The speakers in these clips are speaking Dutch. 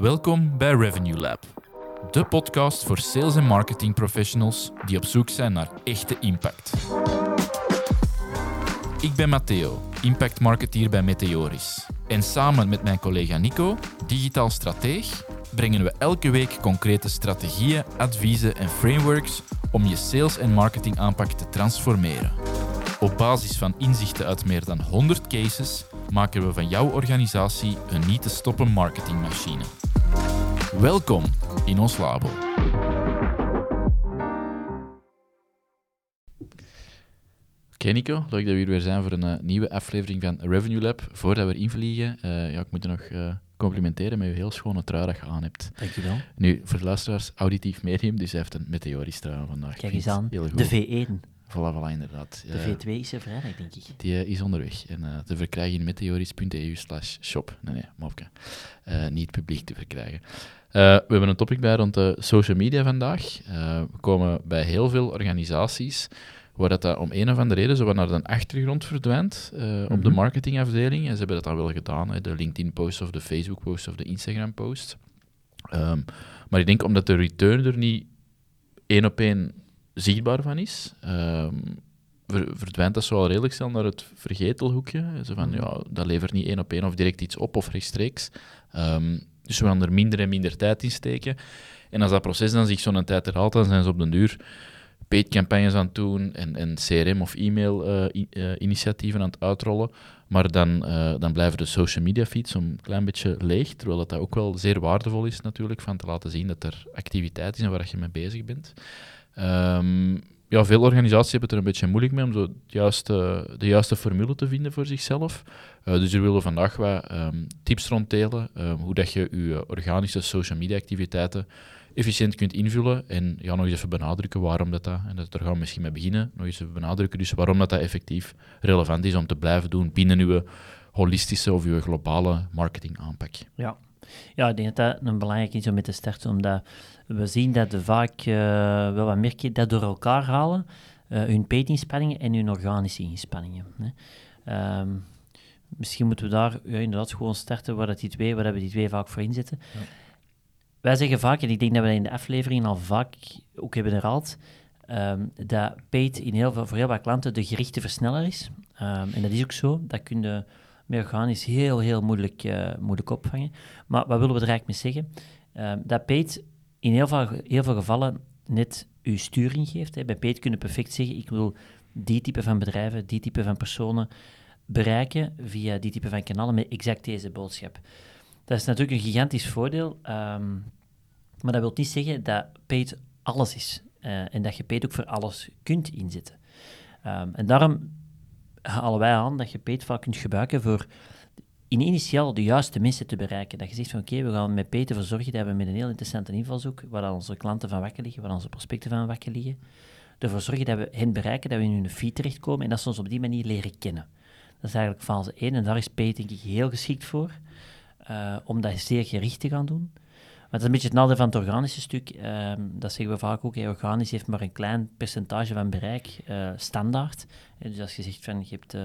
Welkom bij Revenue Lab, de podcast voor sales en marketing professionals die op zoek zijn naar echte impact. Ik ben Matteo, impact marketeer bij Meteoris. En samen met mijn collega Nico, digitaal strateeg, brengen we elke week concrete strategieën, adviezen en frameworks om je sales- en marketing aanpak te transformeren. Op basis van inzichten uit meer dan 100 cases maken we van jouw organisatie een niet te stoppen marketingmachine. Welkom in ons labo. Oké Nico, leuk dat we hier weer zijn voor een uh, nieuwe aflevering van Revenue Lab. Voordat we erin vliegen, uh, ja, ik moet je nog uh, complimenteren met je heel schone trui dat je aan hebt. Dankjewel. Nu, voor de luisteraars, auditief medium, dus hij heeft een meteorisch trui vandaag. Kijk eens aan, de V1. Voilà, voilà, inderdaad. De V2 is er vrijdag, denk ik. Die is onderweg. En uh, te verkrijgen in meteoris.eu slash shop. Nee, nee, mopke. Uh, niet publiek te verkrijgen. Uh, we hebben een topic bij rond de social media vandaag. we komen bij heel veel organisaties waar dat, dat om een of andere reden zo naar de achtergrond verdwijnt mm -hmm. op de marketingafdeling. En ze hebben dat dan wel gedaan, hè, de LinkedIn-post of de Facebook-post of de Instagram-post. Um, maar ik denk omdat de return er niet één op één zichtbaar van is, um, verdwijnt dat zo al redelijk snel naar het vergetelhoekje. Zo van, ja, dat levert niet één op één of direct iets op of rechtstreeks. Um, dus we gaan er minder en minder tijd in steken. En als dat proces dan zich zo'n tijd herhaalt, dan zijn ze op den duur paid-campagnes aan het doen en, en CRM- of e-mail-initiatieven uh, aan het uitrollen. Maar dan, uh, dan blijven de social media feeds een klein beetje leeg, terwijl dat, dat ook wel zeer waardevol is natuurlijk, van te laten zien dat er activiteit is en waar je mee bezig bent. Um, ja, veel organisaties hebben het er een beetje moeilijk mee om zo juiste, de juiste formule te vinden voor zichzelf. Uh, dus we willen vandaag wat um, tips ronddelen, um, hoe dat je je organische social media activiteiten efficiënt kunt invullen. En ja, nog eens even benadrukken waarom dat, dat en dat, daar gaan we misschien mee beginnen, nog eens even benadrukken dus waarom dat, dat effectief relevant is om te blijven doen binnen uw holistische of uw globale marketing aanpak. Ja. ja, ik denk dat dat een belangrijk is om mee te starten, omdat we zien dat we vaak uh, wel wat merken dat door elkaar halen, uh, hun paid-inspanningen en hun organische inspanningen. Hè. Um, misschien moeten we daar ja, inderdaad gewoon starten waar, dat die twee, waar we die twee vaak voor inzetten. Ja. Wij zeggen vaak, en ik denk dat we dat in de aflevering al vaak ook hebben herhaald, um, dat paid in heel veel, voor heel veel klanten de gerichte versneller is. Um, en dat is ook zo. Dat kun je met organisch heel, heel moeilijk, uh, moeilijk opvangen. Maar wat willen we er eigenlijk mee zeggen? Um, dat paid in heel veel, heel veel gevallen net uw sturing geeft. Hè. Bij paid kunnen perfect zeggen, ik wil die type van bedrijven, die type van personen bereiken via die type van kanalen met exact deze boodschap. Dat is natuurlijk een gigantisch voordeel, um, maar dat wil niet zeggen dat paid alles is uh, en dat je paid ook voor alles kunt inzetten. Um, en daarom halen wij aan dat je paid vaak kunt gebruiken voor in initiaal de juiste mensen te bereiken. Dat je zegt van oké, we gaan met Peter zorgen dat we met een heel interessante invalshoek, waar onze klanten van wakker liggen, waar onze prospecten van wakker liggen, ervoor zorgen dat we hen bereiken, dat we in hun feed terechtkomen en dat ze ons op die manier leren kennen. Dat is eigenlijk fase 1 en daar is Peter denk ik heel geschikt voor, uh, om dat zeer gericht te gaan doen. Maar dat is een beetje het nadeel van het organische stuk. Uh, dat zeggen we vaak ook. Organisch heeft maar een klein percentage van bereik, uh, standaard. dus als je zegt van je hebt, uh,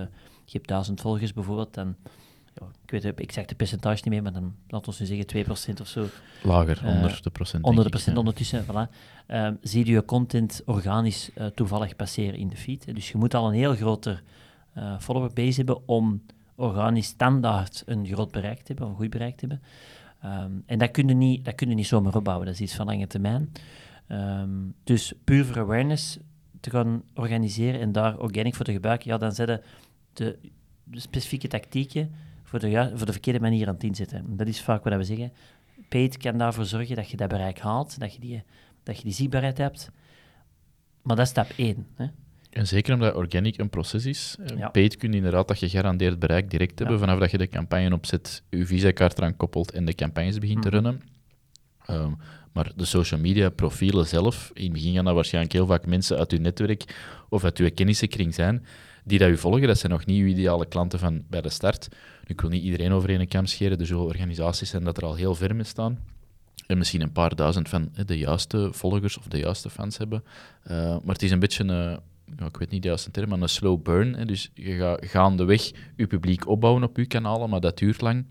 je hebt duizend volgers bijvoorbeeld, dan ja, ik weet het exacte percentage niet meer, maar dan laten we nu zeggen 2% of zo. Lager, uh, onder de procent. Onder de procent ja. ondertussen, voilà. Uh, zie je je content organisch uh, toevallig passeren in de feed. Dus je moet al een heel grote follower base hebben om organisch standaard een groot bereik te hebben, of een goed bereik te hebben. Um, en dat kun, je niet, dat kun je niet zomaar opbouwen, dat is iets van lange termijn. Um, dus puur voor awareness te gaan organiseren en daar organic voor te gebruiken, ja, dan zetten de, de specifieke tactieken voor de, voor de verkeerde manier aan het inzetten. Dat is vaak wat we zeggen. Paid kan daarvoor zorgen dat je dat bereik haalt, dat je die, dat je die zichtbaarheid hebt. Maar dat is stap 1. Hè. En zeker omdat organic een proces is. Ja. Paid kun je inderdaad dat je garandeerd bereik direct hebben, ja. vanaf dat je de campagne opzet, je visa-kaart eraan koppelt en de campagnes begint mm. te runnen. Um, maar de social media profielen zelf, in het begin gaan dat waarschijnlijk heel vaak mensen uit je netwerk of uit je kennissenkring zijn, die dat u volgen. Dat zijn nog niet uw ideale klanten van bij de start. Ik wil niet iedereen over één kam scheren. Er zullen organisaties zijn dat er al heel ver mee staan. En misschien een paar duizend van de juiste volgers of de juiste fans hebben. Uh, maar het is een beetje een, ja, ik weet niet de juiste term, maar een slow burn. Dus je gaat gaandeweg je publiek opbouwen op je kanalen, maar dat duurt lang.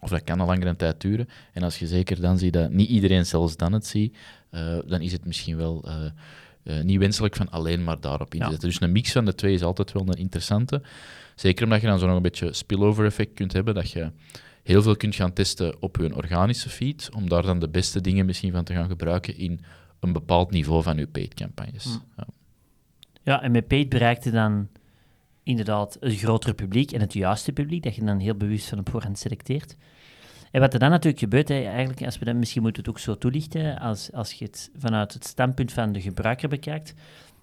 Of dat kan al langere tijd duren. En als je zeker dan ziet dat niet iedereen zelfs dan het ziet, uh, dan is het misschien wel niet wenselijk van alleen maar daarop in te zetten. Dus een mix van de twee is altijd wel een interessante. Zeker omdat je dan zo nog een beetje spillover effect kunt hebben, dat je heel veel kunt gaan testen op je organische feed, om daar dan de beste dingen misschien van te gaan gebruiken in een bepaald niveau van je paid-campagnes. Mm. Ja. ja. en met paid bereikte dan inderdaad een grotere publiek en het juiste publiek, dat je dan heel bewust van op voorhand selecteert. En wat er dan natuurlijk gebeurt, hè, eigenlijk, als we dat, misschien moeten het ook zo toelichten, als, als je het vanuit het standpunt van de gebruiker bekijkt,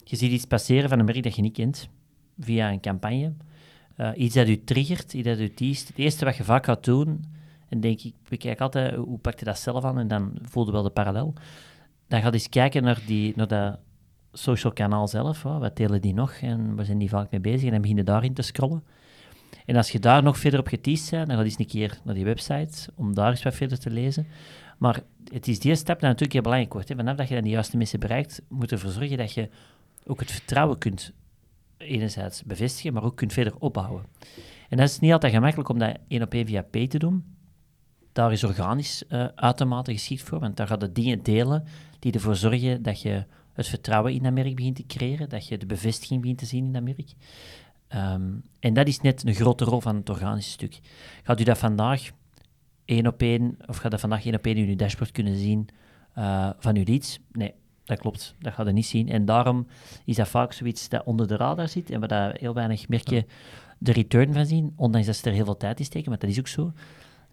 je ziet iets passeren van een merk dat je niet kent, via een campagne. Uh, iets dat u triggert, iets dat u teest. Het eerste wat je vaak gaat doen, en denk ik, bekijk altijd hoe pak je dat zelf aan, en dan voelde wel de parallel. Dan gaat eens kijken naar, die, naar dat social kanaal zelf, wat delen die nog, en waar zijn die vaak mee bezig, en dan beginnen daarin te scrollen. En als je daar nog verder op geteased bent, dan ga je eens een keer naar die website om daar eens wat verder te lezen. Maar het is die stap dat natuurlijk heel belangrijk wordt. Hè. Vanaf dat je dan de juiste mensen bereikt, moet ervoor zorgen dat je ook het vertrouwen kunt enerzijds bevestigen, maar ook kunt verder opbouwen. En dat is niet altijd gemakkelijk om dat één op één via P te doen. Daar is organisch uh, uitermate geschikt voor, want daar gaat de dingen delen die ervoor zorgen dat je het vertrouwen in dat begint te creëren, dat je de bevestiging begint te zien in dat. Ehm, en dat is net een grote rol van het organische stuk. Gaat u dat vandaag één op één, of gaat dat vandaag één op één in uw dashboard kunnen zien uh, van uw leads? Nee, dat klopt. Dat gaat u niet zien. En daarom is dat vaak zoiets dat onder de radar zit en waar dat heel weinig merk je de return van zien, ondanks dat ze er heel veel tijd in steken, maar dat is ook zo.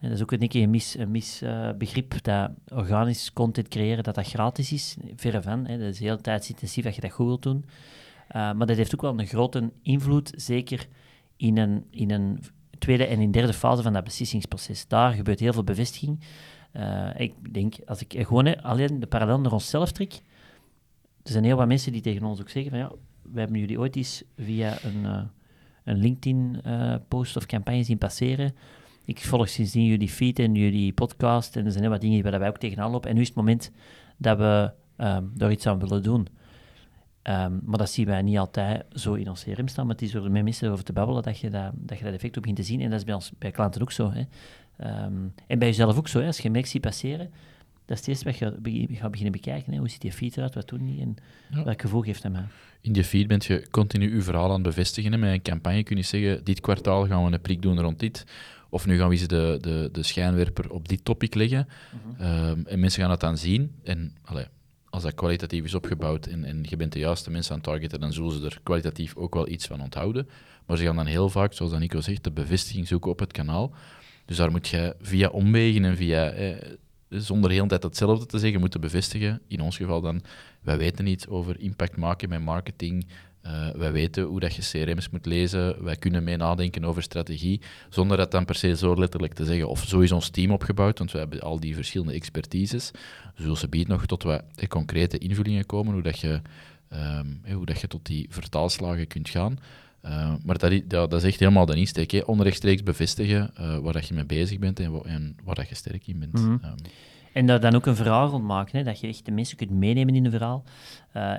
En dat is ook een keer een misbegrip mis, uh, begrip dat organisch content creëren, dat dat gratis is. Verre van. Hè. Dat is heel tijdsintensief dat je dat goed wilt doen. Uh, maar dat heeft ook wel een grote invloed, zeker in een, in een tweede en in derde fase van dat beslissingsproces. Daar gebeurt heel veel bevestiging. Uh, ik denk, als ik gewoon alleen de parallel naar onszelf trek, er zijn heel wat mensen die tegen ons ook zeggen van ja, we hebben jullie ooit eens via een, een LinkedIn-post of campagne zien passeren. Ik volg sindsdien jullie feed en jullie podcast en er zijn heel wat dingen waar wij ook tegenaan lopen. En nu is het moment dat we um, daar iets aan willen doen. Um, maar dat zien wij niet altijd zo in ons CRM staan, maar het is door met mensen over te babbelen dat je dat, dat je dat effect op begint te zien. En dat is bij, ons, bij klanten ook zo. Hè. Um, en bij jezelf ook zo. Hè. Als je merkt ziet passeren, dat is het eerste wat je gaat beginnen bekijken. Hè. Hoe ziet die feed eruit, wat doen die en ja. welk gevoel geeft dat mij? In die feed bent je continu je verhaal aan het bevestigen. Hè. Met een campagne kun je zeggen, dit kwartaal gaan we een prik doen rond dit. Of nu gaan we eens de, de, de schijnwerper op dit topic leggen. Mm -hmm. um, en mensen gaan dat dan zien. En allee, als dat kwalitatief is opgebouwd en, je bent de juiste mensen aan het targeten, dan zullen ze er kwalitatief ook wel iets van onthouden. Maar ze gaan dan heel vaak, zoals Nico zegt, de bevestiging zoeken op het kanaal. Dus daar moet je via omwegen en via, eh, zonder heel de tijd hetzelfde te zeggen, moeten bevestigen. In ons geval dan, wij weten niet over impact maken met marketing, uh, wij weten hoe dat je CRM's moet lezen. Wij kunnen mee nadenken over strategie, zonder dat dan per se zo letterlijk te zeggen. Of zo is ons team opgebouwd, want we hebben al die verschillende expertises. Dus ze biedt nog tot wat concrete invullingen komen, hoe, dat je, um, hoe dat je tot die vertaalslagen kunt gaan. Uh, maar dat, dat, is echt helemaal de insteek. Hè. Onrechtstreeks bevestigen uh, waar dat je mee bezig bent en, en waar dat je sterk in bent. Mm -hmm. um. En daar dan ook een verhaal rond maken, hè, dat je echt de mensen kunt meenemen in een verhaal. Uh,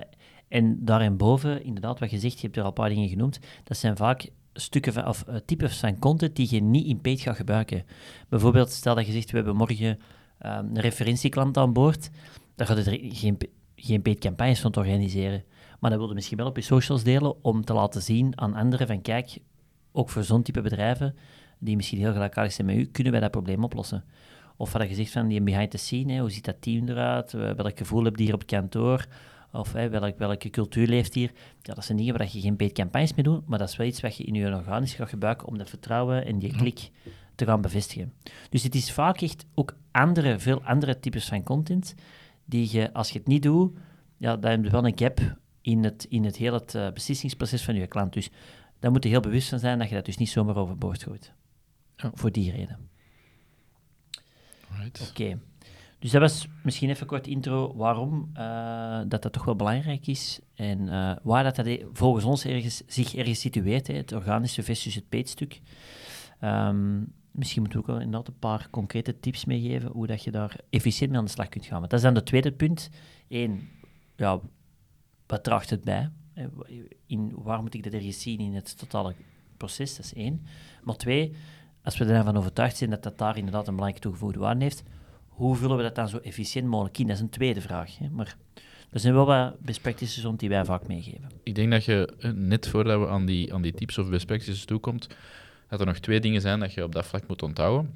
en daarboven, inderdaad, wat je zegt, je hebt er al een paar dingen genoemd, dat zijn vaak stukken of uh, types van content die je niet in paid gaat gebruiken. Bijvoorbeeld, stel dat je zegt, we hebben morgen uh, een referentieklant aan boord, dan gaat er geen, geen paid campagnes van te organiseren. Maar dat wil je misschien wel op je socials delen om te laten zien aan anderen van, kijk, ook voor zo'n type bedrijven, die misschien heel gelijkaardig zijn met u, kunnen wij dat probleem oplossen. Of je zegt van die behind the scene, hoe ziet dat team eruit, welk gevoel heb je hier op het kantoor, of hè, welk, welke cultuur leeft hier. Ja, dat zijn dingen waar je geen paid campagnes mee doet, maar dat is wel iets wat je in je organisch gaat gebruiken om dat vertrouwen en die klik te gaan bevestigen. Dus het is vaak echt ook andere, veel andere types van content die je, als je het niet doet, ja, dan heb je wel een gap in het, in het hele het, uh, beslissingsproces van je klant. Dus daar moet je heel bewust van zijn dat je dat dus niet zomaar overboord gooit. Ja. Voor die reden. Right. Oké. Dus dat was misschien even kort intro waarom uh, dat dat toch wel belangrijk is en uh, waar dat, dat volgens ons ergens, zich ergens situeert, hè, het organische versus het peetstuk. Um, misschien moeten we ook wel inderdaad een paar concrete tips meegeven hoe dat je daar efficiënt mee aan de slag kunt gaan. Dat is dan het tweede punt. Eén, ja, wat draagt het bij? In, waar moet ik dat ergens zien in het totale proces? Dat is één. Maar twee, als we er dan van overtuigd zijn dat dat daar inderdaad een belangrijke toegevoegde waarde heeft, hoe vullen we dat dan zo efficiënt mogelijk in? Dat is een tweede vraag. Hè? Maar er zijn wel wat best practices rond die wij vaak meegeven. Ik denk dat je, eh, net voordat we aan die, aan die tips of best practices toekomt, dat er nog twee dingen zijn dat je op dat vlak moet onthouden.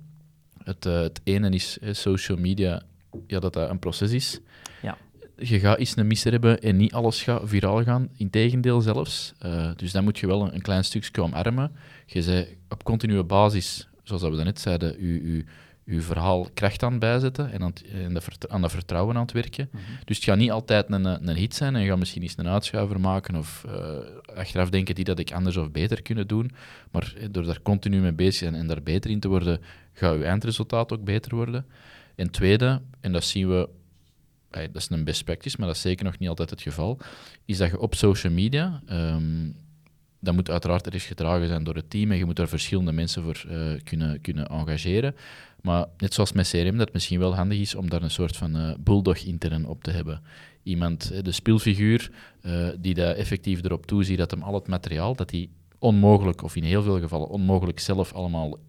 Het, uh, het ene is social media, ja, dat dat een proces is. Ja. Je gaat iets een misser hebben en niet alles gaat viraal gaan. Integendeel zelfs. Uh, dus dan moet je wel een, een klein stukje omarmen. Je zei op continue basis, zoals we net zeiden, je, je, je verhaal kracht aan bijzetten en aan, en de aan dat vertrouwen aan het werken. Mm -hmm. Dus het gaat niet altijd een, een hit zijn en je gaat misschien eens een uitschuiver maken of uh, achteraf denken die dat ik anders of beter kunnen doen. Maar door daar continu mee bezig te zijn en daar beter in te worden, gaat je eindresultaat ook beter worden. En tweede, en dat zien we, dat is een best practice, maar dat is zeker nog niet altijd het geval, is dat je op social media, um, dat moet uiteraard er eens gedragen zijn door het team en je moet daar verschillende mensen voor uh, kunnen, kunnen engageren. Maar net zoals met CRM, dat misschien wel handig is om daar een soort van uh, bulldog intern op te hebben. Iemand, de speelfiguur, die daar effectief erop toeziet dat hem al het materiaal, dat hij onmogelijk, of in heel veel gevallen onmogelijk zelf allemaal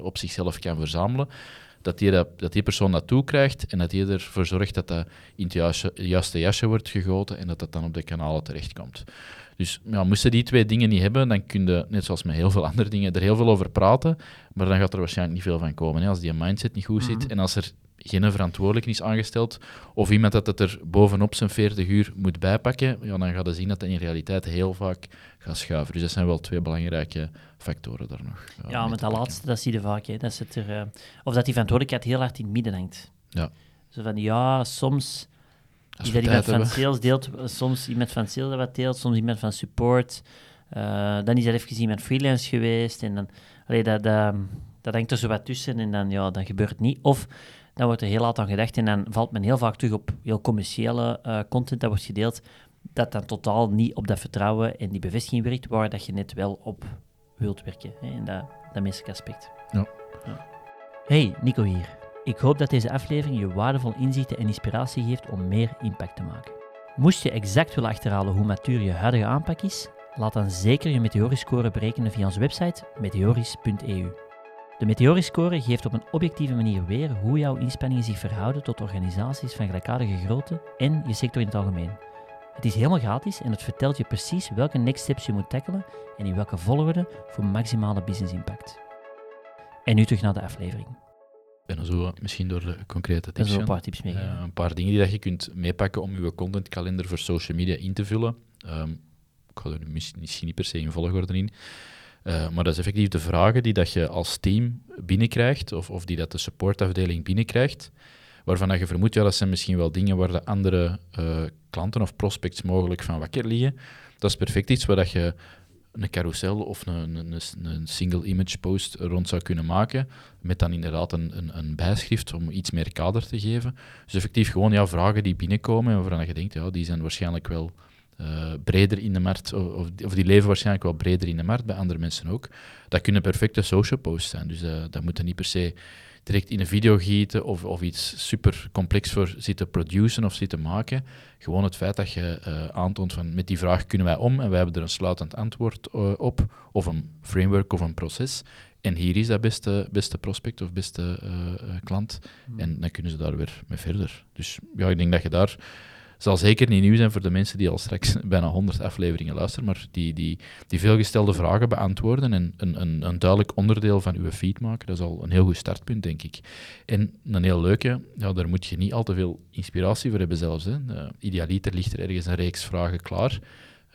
op zichzelf kan verzamelen, dat die, dat, dat die persoon dat toekrijgt en dat die ervoor zorgt dat dat in het juiste, juiste jasje wordt gegoten en dat dat dan op de kanalen terechtkomt. Dus ja, moesten die twee dingen niet hebben, dan kun je, net zoals met heel veel andere dingen, er heel veel over praten, maar dan gaat er waarschijnlijk niet veel van komen. Hè, als die mindset niet goed zit mm-hmm. en als er geen verantwoordelijke is aangesteld, of iemand dat het er bovenop zijn 40 uur moet bijpakken, ja, dan gaat je zien dat dat in realiteit heel vaak gaat schuiven. Dus dat zijn wel twee belangrijke factoren daar nog. Ja, ja met dat laatste, dat zie je vaak. Hè. Dat zit er, uh, of dat die verantwoordelijkheid heel hard in het midden hangt. Ja. Zo van, ja, soms dat iemand van sales deelt, soms iemand van sales dat wat deelt, soms iemand van support. Uh, dan is dat even iemand freelance geweest. En dan, allee, dat, dat, dat hangt er zo wat tussen en dan, ja, dan gebeurt het niet. Of dan wordt er heel laat aan gedacht en dan valt men heel vaak terug op heel commerciële uh, content dat wordt gedeeld, dat dan totaal niet op dat vertrouwen en die bevestiging werkt, waar dat je net wel op wilt werken. Hè, in dat, dat menselijke aspect. Ja. ja. Hey, Nico hier. Ik hoop dat deze aflevering je waardevol inzichten en inspiratie geeft om meer impact te maken. Moest je exact willen achterhalen hoe matuur je huidige aanpak is, laat dan zeker je Meteoriscore berekenen via onze website meteoris.eu. De Meteoriscore geeft op een objectieve manier weer hoe jouw inspanningen zich verhouden tot organisaties van gelijkaardige grootte en je sector in het algemeen. Het is helemaal gratis en het vertelt je precies welke next steps je moet tackelen en in welke volgorde voor maximale business impact. En nu terug naar de aflevering. En zo misschien door de concrete tips. Een paar tips mee. Uh, een paar dingen die dat je kunt meepakken om je contentkalender voor social media in te vullen. Um, ik ga er misschien niet per se in volgorde in. Uh, maar dat is effectief de vragen die dat je als team binnenkrijgt, of, of die dat de supportafdeling binnenkrijgt, waarvan dat je vermoedt, ja, dat zijn misschien wel dingen waar de andere uh, klanten of prospects mogelijk van wakker liggen. Dat is perfect iets waar dat je een carousel of een, een, een, single image post rond zou kunnen maken, met dan inderdaad een, een, een, bijschrift om iets meer kader te geven. Dus effectief gewoon ja, vragen die binnenkomen en waarvan je denkt, ja, die zijn waarschijnlijk wel uh, breder in de markt, of, of, die leven waarschijnlijk wel breder in de markt, bij andere mensen ook. Dat kunnen perfecte social posts zijn, dus uh, dat moeten niet per se direct in een video gieten of, of iets super complex voor zitten produceren of zitten maken. Gewoon het feit dat je uh, aantoont van met die vraag kunnen wij om en wij hebben er een sluitend antwoord uh, op, of een framework of een proces. En hier is dat beste, beste prospect of beste uh, klant. Mm. En dan kunnen ze daar weer mee verder. Dus ja, ik denk dat je daar zal zeker niet nieuw zijn voor de mensen die al straks bijna 100 afleveringen luisteren, maar die, die, die veelgestelde vragen beantwoorden en een, een, een duidelijk onderdeel van uw feed maken, dat is al een heel goed startpunt, denk ik. En een heel leuke, ja, daar moet je niet al te veel inspiratie voor hebben zelfs. Hè. Idealiter ligt er ergens een reeks vragen klaar.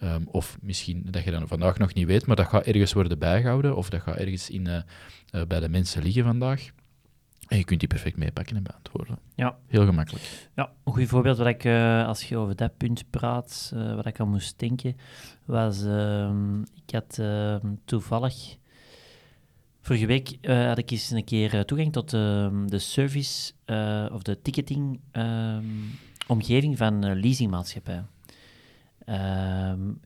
Um, of misschien dat je dat vandaag nog niet weet, maar dat gaat ergens worden bijgehouden of dat gaat ergens in, uh, uh, bij de mensen liggen vandaag. En je kunt die perfect meepakken en beantwoorden. Ja. Heel gemakkelijk. Ja, een goed voorbeeld wat ik, uh, als je over dat punt praat, uh, wat ik aan moest denken, was, uh, ik had toevallig, vorige week had ik eens een keer toegang tot de service of de ticketing omgeving van leasingmaatschappij.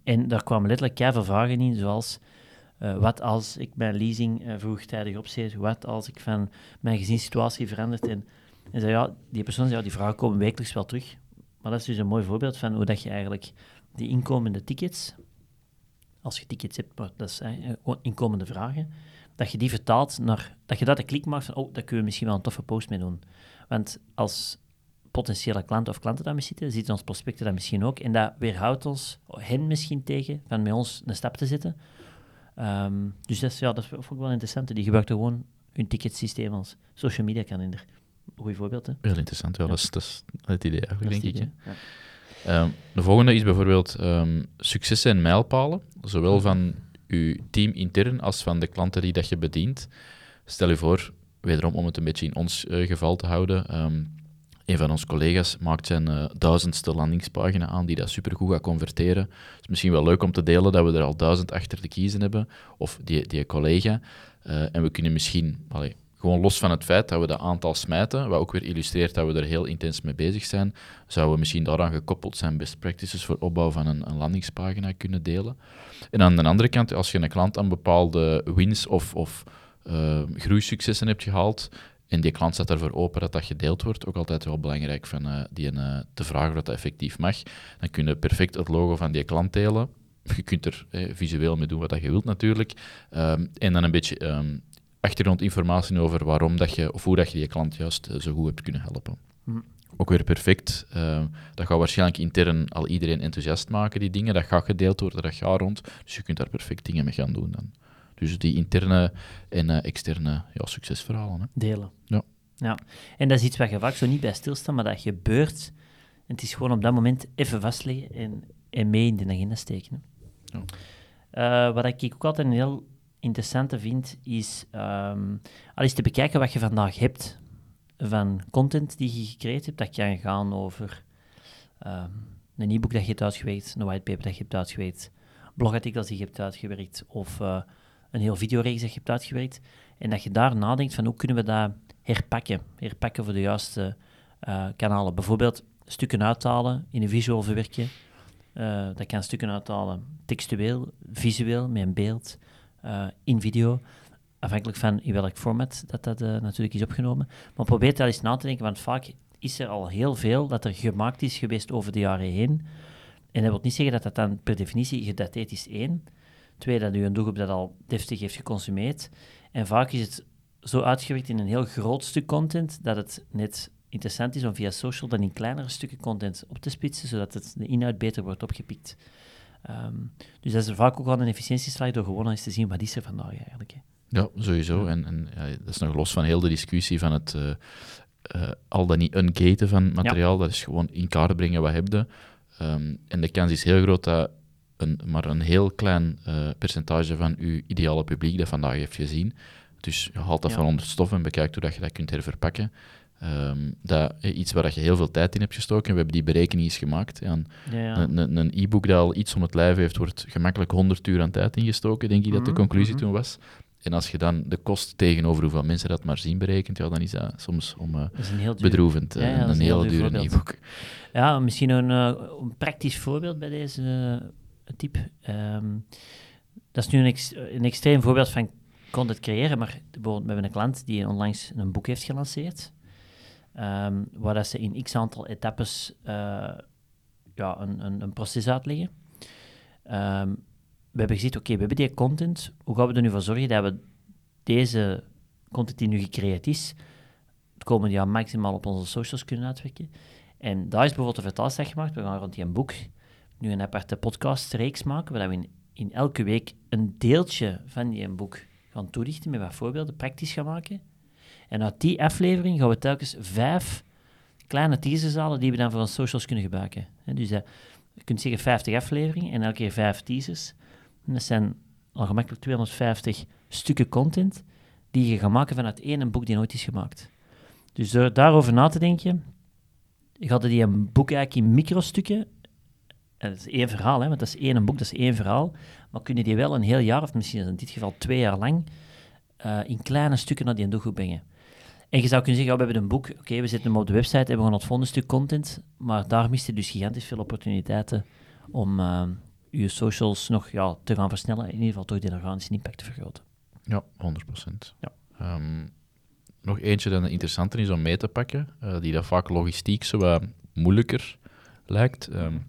en daar kwamen letterlijk keihard vragen in, zoals... Uh, wat als ik mijn leasing uh, vroegtijdig opzet? Wat als ik van mijn gezinssituatie verandert? En, en zei, ja, die persoon zei, ja, die vragen komen wekelijks wel terug. Maar dat is dus een mooi voorbeeld van hoe dat je eigenlijk die inkomende tickets, als je tickets hebt, maar dat zijn inkomende vragen, dat je die vertaalt naar, dat je dat de klik maakt van, oh, daar kunnen we misschien wel een toffe post mee doen. Want als potentiële klanten of klanten daarmee zitten, zitten ons prospecten dat misschien ook, en dat weerhoudt ons, hen misschien tegen, van met ons een stap te zetten. Ehm, dus dat is, ja, dat vond ik wel interessant. Die gebruikten gewoon hun ticketsysteem als social media kalender. Goeie voorbeeld, hè? Heel interessant, ja, Dat, is, dat is het idee eigenlijk, denk ik. Ja. Ehm, de volgende is bijvoorbeeld um, successen en mijlpalen, zowel van uw team intern als van de klanten die dat je bedient. Stel je voor, wederom om het een beetje in ons eh, geval te houden, ehm, een van onze collega's maakt zijn eh, duizendste landingspagina aan die dat supergoed gaat converteren. Het is misschien wel leuk om te delen dat we er al duizend achter te kiezen hebben, of die, die collega. Eh, en we kunnen misschien, gewoon los van het feit dat we dat aantal smijten, wat ook weer illustreert dat we er heel intens mee bezig zijn, zouden we misschien daaraan gekoppeld zijn best practices voor opbouw van een, een landingspagina kunnen delen. En aan de andere kant, als je een klant aan bepaalde wins of, of uh, groeisuccessen hebt gehaald, en die klant staat ervoor open dat dat gedeeld wordt, ook altijd wel belangrijk van uh, die uh, te vragen dat dat effectief mag, dan kun je perfect het logo van die klant delen. Je kunt er eh, visueel mee doen wat dat je wilt natuurlijk. Um, en dan een beetje um, achtergrondinformatie over waarom dat je, of hoe dat je die klant juist uh, zo goed hebt kunnen helpen. Mm. Ook weer perfect. Uh, dat gaat waarschijnlijk intern al iedereen enthousiast maken, die dingen. Dat gaat gedeeld worden, dat gaat rond. Dus je kunt daar perfect dingen mee gaan doen dan. Dus die interne en uh, externe ja, succesverhalen. Hè. Delen. Ja. ja. En dat is iets waar je vaak zo niet bij stilstaat, maar dat gebeurt. En het is gewoon op dat moment even vastleggen en, en mee in de agenda steken. Ja. Uh, wat ik ook altijd een heel interessante vind, is um, al eens te bekijken wat je vandaag hebt van content die je gecreëerd hebt. Dat kan gaan over um, een e-book dat je hebt uitgewerkt, een whitepaper dat je hebt uitgewerkt, blogartikels die je hebt uitgewerkt of uh, een heel videoreeks hebt uitgewerkt. En dat je daar nadenkt van hoe kunnen we dat herpakken, herpakken voor de juiste uh, kanalen. Bijvoorbeeld stukken uithalen, in een visual verwerken. Uh, dat kan stukken uithalen textueel, visueel, met een beeld, uh, in video. Afhankelijk van in welk format dat, dat natuurlijk is opgenomen. Maar probeer daar eens na te denken, want vaak is er al heel veel dat er gemaakt is geweest over de jaren heen. En dat wil niet zeggen dat dat dan per definitie gedateerd is, één. Twee, dat u een doelgroep dat al deftig heeft geconsumeerd. En vaak is het zo uitgewerkt in een heel groot stuk content, dat het net interessant is om via social dan in kleinere stukken content op te splitsen, zodat het, de inhoud beter wordt opgepikt. Um, dus dat is vaak ook al een efficiëntieslag door gewoon eens te zien wat is er vandaag eigenlijk. Hè. Ja, sowieso. En, en ja, dat is nog los van heel de discussie van het uh, uh, al dan niet ungaten van materiaal. Ja. Dat is gewoon in kaart brengen wat heb je. Um, en de kans is heel groot dat een, maar een heel klein uh, percentage van uw ideale publiek dat vandaag heeft gezien. Dus je haalt dat ja. van onder stof en bekijkt hoe dat je dat kunt herverpakken. Um, dat, iets waar je heel veel tijd in hebt gestoken. We hebben die berekening eens gemaakt. En ja, ja. Een, e-book dat al iets om het lijf heeft, wordt gemakkelijk 100 uur aan tijd ingestoken, denk ik dat de conclusie mm -hmm. toen was. En als je dan de kost tegenover hoeveel mensen dat maar zien berekent, ja, dan is dat soms om, uh, dat een bedroevend. Ja, een, een hele dure e-book. Ja, misschien een, uh, een, praktisch voorbeeld bij deze type. Um, dat is nu een, ex een extreem voorbeeld van content creëren, maar bijvoorbeeld we hebben een klant die onlangs een boek heeft gelanceerd. Um, waar dat ze in x aantal etappes uh, ja, een, een, een, proces uitleggen. Um, we hebben gezegd, oké, we hebben die content, hoe gaan we er nu voor zorgen dat we deze content die nu gecreëerd is, het komende jaar maximaal op onze socials kunnen uitwerken. En daar is bijvoorbeeld een vertaalslag gemaakt, we gaan rond die een boek nu een aparte podcastreeks maken, waar we in, in elke week een deeltje van een boek gaan toelichten, met wat voorbeelden, praktisch gaan maken. En uit die aflevering gaan we telkens vijf kleine teasers halen die we dan voor onze socials kunnen gebruiken. Dus uh, je kunt zeggen 50 afleveringen en elke keer vijf teasers. Dat zijn al gemakkelijk 250 stukken content die je gaat maken vanuit één boek die nooit is gemaakt. Dus door daarover na te denken, gaat die een boek eigenlijk in microstukken. En dat is één verhaal, hè, want dat is één boek, dat is één verhaal. Maar kun je die wel een heel jaar, of misschien in dit geval twee jaar lang, uh, in kleine stukken naar die doelgroep brengen. En je zou kunnen zeggen, we hebben een boek, oké, okay, we zetten hem op de website, hebben we gewoon het volgende stuk content, maar daar mist je dus gigantisch veel opportuniteiten om uh, je socials nog ja, te gaan versnellen, in ieder geval toch die organische impact te vergroten. Ja, 100%. Ja. Um, nog eentje dat interessanter is om mee te pakken, uh, die dat vaak logistiek zo wat moeilijker lijkt. Um,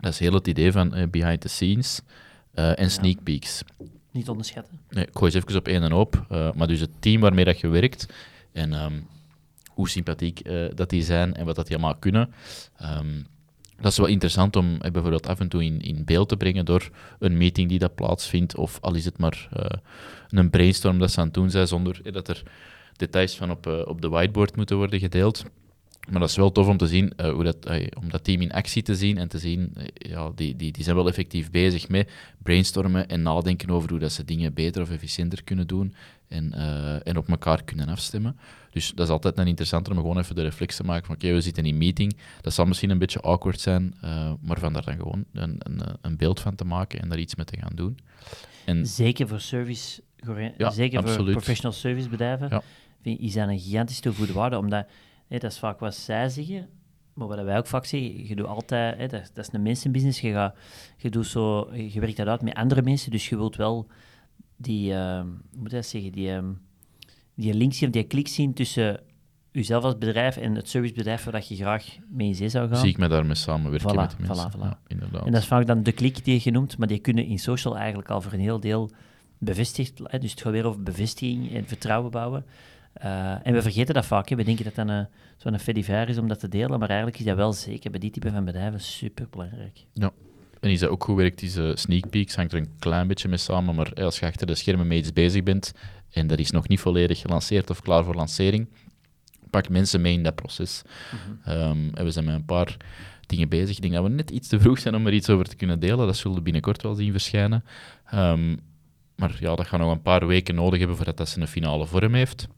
dat is heel het idee van uh, behind the scenes uh, en sneak peeks. niet onderschatten. Nee, ik gooi eens even op één en hoop. Uh, maar dus het team waarmee dat je werkt en um, hoe sympathiek dat die zijn en wat dat die allemaal kunnen. Um, dat is wel interessant om eh, bijvoorbeeld af en toe in, in beeld te brengen door een meeting die dat plaatsvindt, of al is het maar uh, een brainstorm dat ze aan het doen zijn, zonder dat er details van op, uh, op de whiteboard moeten worden gedeeld. Maar dat is wel tof om te zien, uh, hoe dat, uh, om dat team in actie te zien en te zien, uh, ja, die, die, die zijn wel effectief bezig met brainstormen en nadenken over hoe dat ze dingen beter of efficiënter kunnen doen en, en op elkaar kunnen afstemmen. Dus dat is altijd een interessanter om gewoon even de reflex te maken van oké, okay, we zitten in een meeting, dat zal misschien een beetje awkward zijn, maar van daar dan gewoon een, een, een, beeld van te maken en daar iets mee te gaan doen. En, zeker voor service, ja, zeker absoluut. voor professional service bedrijven, ja. is dat een gigantische toegevoegde waarde, omdat dat is vaak wat zij zeggen, maar wat wij ook vaak zeggen, je doet altijd, dat, dat, is een mensenbusiness, je, gaat, je, doet zo, je werkt dat uit met andere mensen, dus je wilt wel die, uh, hoe moet dat zeggen, die, um, die link zien, die klik zien tussen jezelf als bedrijf en het servicebedrijf waar je graag mee in zee zou gaan. Zie ik me daarmee samenwerken voilà, met mensen. Voilà, voilà. Ja, inderdaad. En dat is vaak dan de klik die je genoemd, maar die kunnen in social eigenlijk al voor een heel deel bevestigd, hè, dus het gaat weer over bevestiging en vertrouwen bouwen. Uh, en we vergeten dat vaak. Hè. We denken dat dat een, zo'n fediver is om dat te delen, maar eigenlijk is dat wel zeker bij die type van bedrijven super belangrijk. Ja. En is dat ook goed werkt, deze sneak peeks, hangt er een klein beetje mee samen, maar als je achter de schermen mee iets bezig bent en dat is nog niet volledig gelanceerd of klaar voor lancering, pak mensen mee in dat proces. -hmm. um, en we zijn met een paar dingen bezig. Ik denk dat we net iets te vroeg zijn om er iets over te kunnen delen. Dat zullen we binnenkort wel zien verschijnen. Um, maar ja, dat gaat nog een paar weken nodig hebben voordat dat zijn een finale vorm heeft.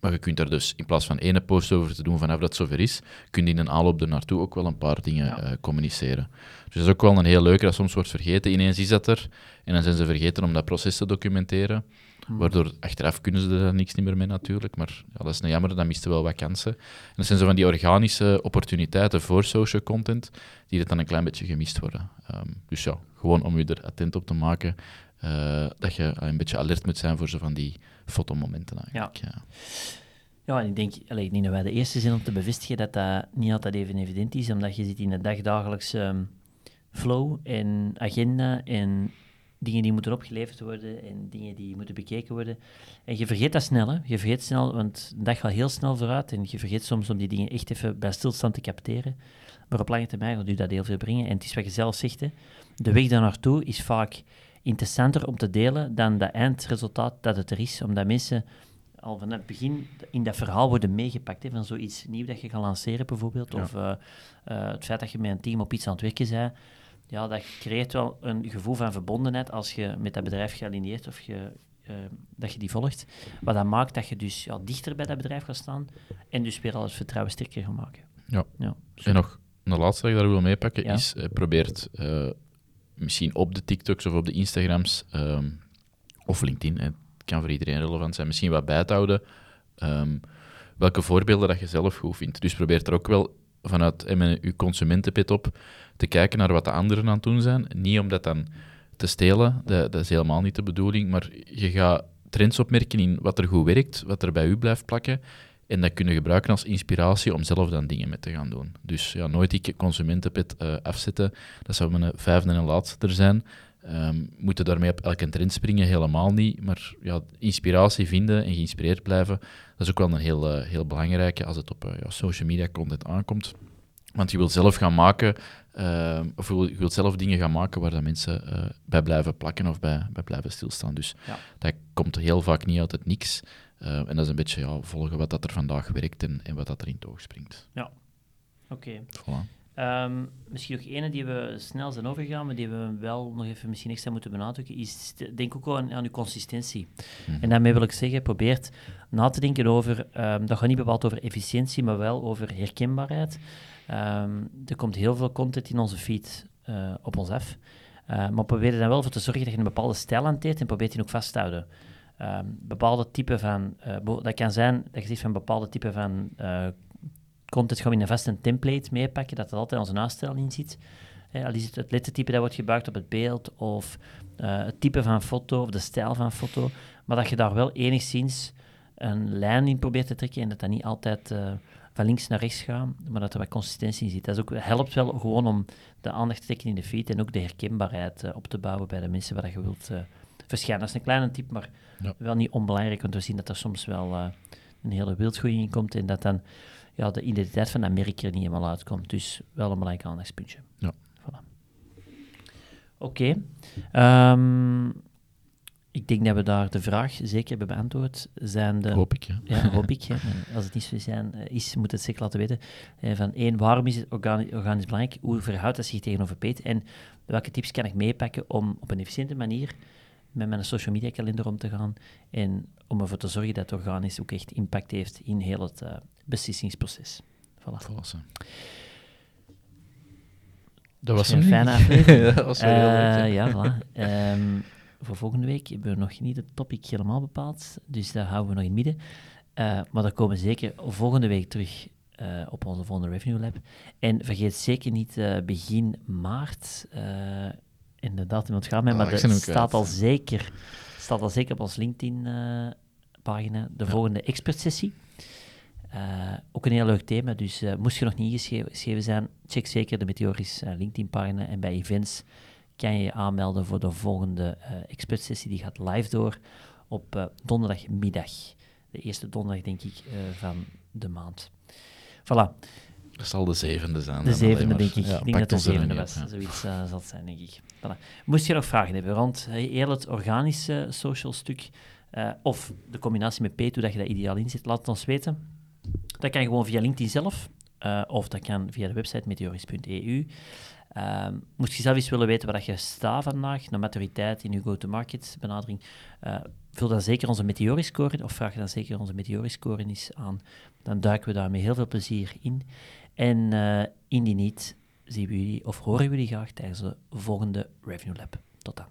Maar je kunt daar dus in plaats van ene post over te doen vanaf dat het zover is, kun je in een aanloop er naartoe ook wel een paar dingen ja. uh, communiceren. Dus dat is ook wel een heel leuke, dat soms wordt vergeten. Ineens is dat er en dan zijn ze vergeten om dat proces te documenteren. Hmm. Waardoor achteraf kunnen ze er niks meer mee natuurlijk. Maar ja, dat is nou jammer, dan misten wel wat kansen. En dat zijn zo van die organische opportuniteiten voor social content, die dat dan een klein beetje gemist worden. Um, dus ja, gewoon om je er attent op te maken. Uh, dat je een beetje alert moet zijn voor zo van die fotomomenten eigenlijk. Ja. ja. Ja, en ik denk, ik denk dat wij de eerste zijn om te bevestigen dat dat niet altijd even evident is, omdat je zit in de dagdagelijkse um, flow en agenda en dingen die moeten opgeleverd worden en dingen die moeten bekeken worden. En je vergeet dat snel, hè. Je vergeet snel, want de dag gaat heel snel vooruit en je vergeet soms om die dingen echt even bij stilstand te capteren. Maar op lange termijn gaat u dat heel veel brengen. En het is wat je zelf zegt, hè. De weg daar naartoe is vaak interessanter om te delen dan dat eindresultaat dat het er is. Omdat mensen al van het begin in dat verhaal worden meegepakt. Hè, van zoiets nieuw dat je gaat lanceren bijvoorbeeld. Of uh, uh, het feit dat je met een team op iets aan het werken bent. Ja, dat creëert wel een gevoel van verbondenheid als je met dat bedrijf gealineerd of je, uh, dat je die volgt. Wat dat maakt dat je dus ja, dichter bij dat bedrijf gaat staan en dus weer al het vertrouwen sterker gaat maken. Ja. ja en nog een laatste dat ik daar wil meepakken ja. is, probeert misschien op de TikToks of op de Instagrams um, of LinkedIn, het kan voor iedereen relevant zijn, misschien wat bij te houden. Um, welke voorbeelden dat je zelf goed vindt. Dus probeer er ook wel vanuit je consumentenpit op te kijken naar wat de anderen aan het doen zijn. Niet om dat dan te stelen, dat, dat is helemaal niet de bedoeling, maar je gaat trends opmerken in wat er goed werkt, wat er bij u blijft plakken. En dat kunnen gebruiken als inspiratie om zelf dan dingen mee te gaan doen. Dus ja, nooit die consumentenpit uh, afzetten. Dat zou mijn vijfde en laatste er zijn. Um, moeten daarmee op elke trend springen? Helemaal niet. Maar ja, inspiratie vinden en geïnspireerd blijven, dat is ook wel een heel, uh, heel belangrijke als het op uh, ja, social media content aankomt. Want je wilt zelf gaan maken, uh, of je wilt, je wilt, zelf dingen gaan maken waar dat mensen bij blijven plakken of bij, bij blijven stilstaan. Dus ja. dat komt heel vaak niet uit het niks. Uh, en dat is een beetje ja, volgen wat dat er vandaag werkt en, en wat dat er in toog springt. Ja, oké. Okay. Voilà. Um, misschien nog ene die we snel zijn overgegaan, maar die we wel nog even misschien extra moeten benadrukken, is denk ook aan, aan uw consistentie. Mm -hmm. En daarmee wil ik zeggen, probeer na te denken over, um, dat gaat niet bepaald over efficiëntie, maar wel over herkenbaarheid. Um, er komt heel veel content in onze feed uh, op ons af. Uh, maar probeer er dan wel voor te zorgen dat je een bepaalde stijl hanteert en probeer die ook vast te houden. Um, bepaalde type van, uh, dat kan zijn dat je zegt van bepaalde type van uh, content we in een vast een template meepakken, dat er altijd onze aanstelling in zit. Al is het het lettertype dat wordt gebruikt op het beeld, of uh, het type van foto, of de stijl van foto, maar dat je daar wel enigszins een lijn in probeert te trekken en dat dat niet altijd van links naar rechts gaat, maar dat er wat consistentie in zit. Dat is ook, helpt wel gewoon om de aandacht te trekken in de feed en ook de herkenbaarheid op te bouwen bij de mensen waar je wilt verschijnen. Dat is een kleine tip, maar Ja. wel niet onbelangrijk, want we zien dat er soms wel eh, een hele wildgroei in komt en dat dan ja, de identiteit van dat merk er niet helemaal uitkomt. Dus wel een belangrijk aandachtspuntje. Ja. Voilà. Oké. Ehm, ik denk dat we daar de vraag zeker hebben beantwoord. Zijn de... Hoop ik, ja. Ja, hoop ik. Als het niet zo zijn, eh, is, moet het zeker laten weten. Eh, Van één, waarom is het organisch, organisch belangrijk? Hoe verhoudt dat zich tegenover peet? En welke tips kan ik meepakken om op een efficiënte manier met mijn social media kalender om te gaan en om ervoor te zorgen dat organisch ook echt impact heeft in heel het eh, beslissingsproces. Voilà. Volgens mij. Dat was een fijne aflevering. dat was wel heel leuk. Eh, ja. voilà. Ehm, voor volgende week hebben we nog niet het topic helemaal bepaald, dus daar houden we nog in het midden. Eh, maar daar komen we zeker volgende week terug eh, op onze volgende Revenue Lab. En vergeet zeker niet eh, begin maart, eh in mij, Ah, maar dat hem staat al, zeker, staat al zeker op ons LinkedIn-pagina, de volgende expertsessie. Eh, ook een heel leuk thema, dus eh, moest je nog niet ingeschreven zijn, check zeker de Meteoris eh, LinkedIn-pagina. En bij events kan je je aanmelden voor de volgende expertsessie. Die gaat live door op donderdagmiddag. De eerste donderdag, denk ik, van de maand. Voilà, Dat zal de zevende zijn. de zevende, denk ik. Ja, ik denk dat de zevende was. op, ja. Zoiets eh, zal het zijn, denk ik. Voilà. Moest je nog vragen hebben rond heel het organische social stuk eh, of de combinatie met P, hoe dat je dat ideaal inzet, laat het ons weten. Dat kan gewoon via LinkedIn zelf, eh, of dat kan via de website meteoris.eu. Ehm, moest je zelf eens willen weten waar dat je staat vandaag, naar maturiteit in je go-to-market benadering, vul dan zeker onze Meteoris-score in, of vraag dan zeker onze Meteoris-score eens aan. Dan duiken we daar met heel veel plezier in. En eh, indien niet, zien we jullie of horen we jullie graag tijdens de volgende Revenue Lab. Tot dan.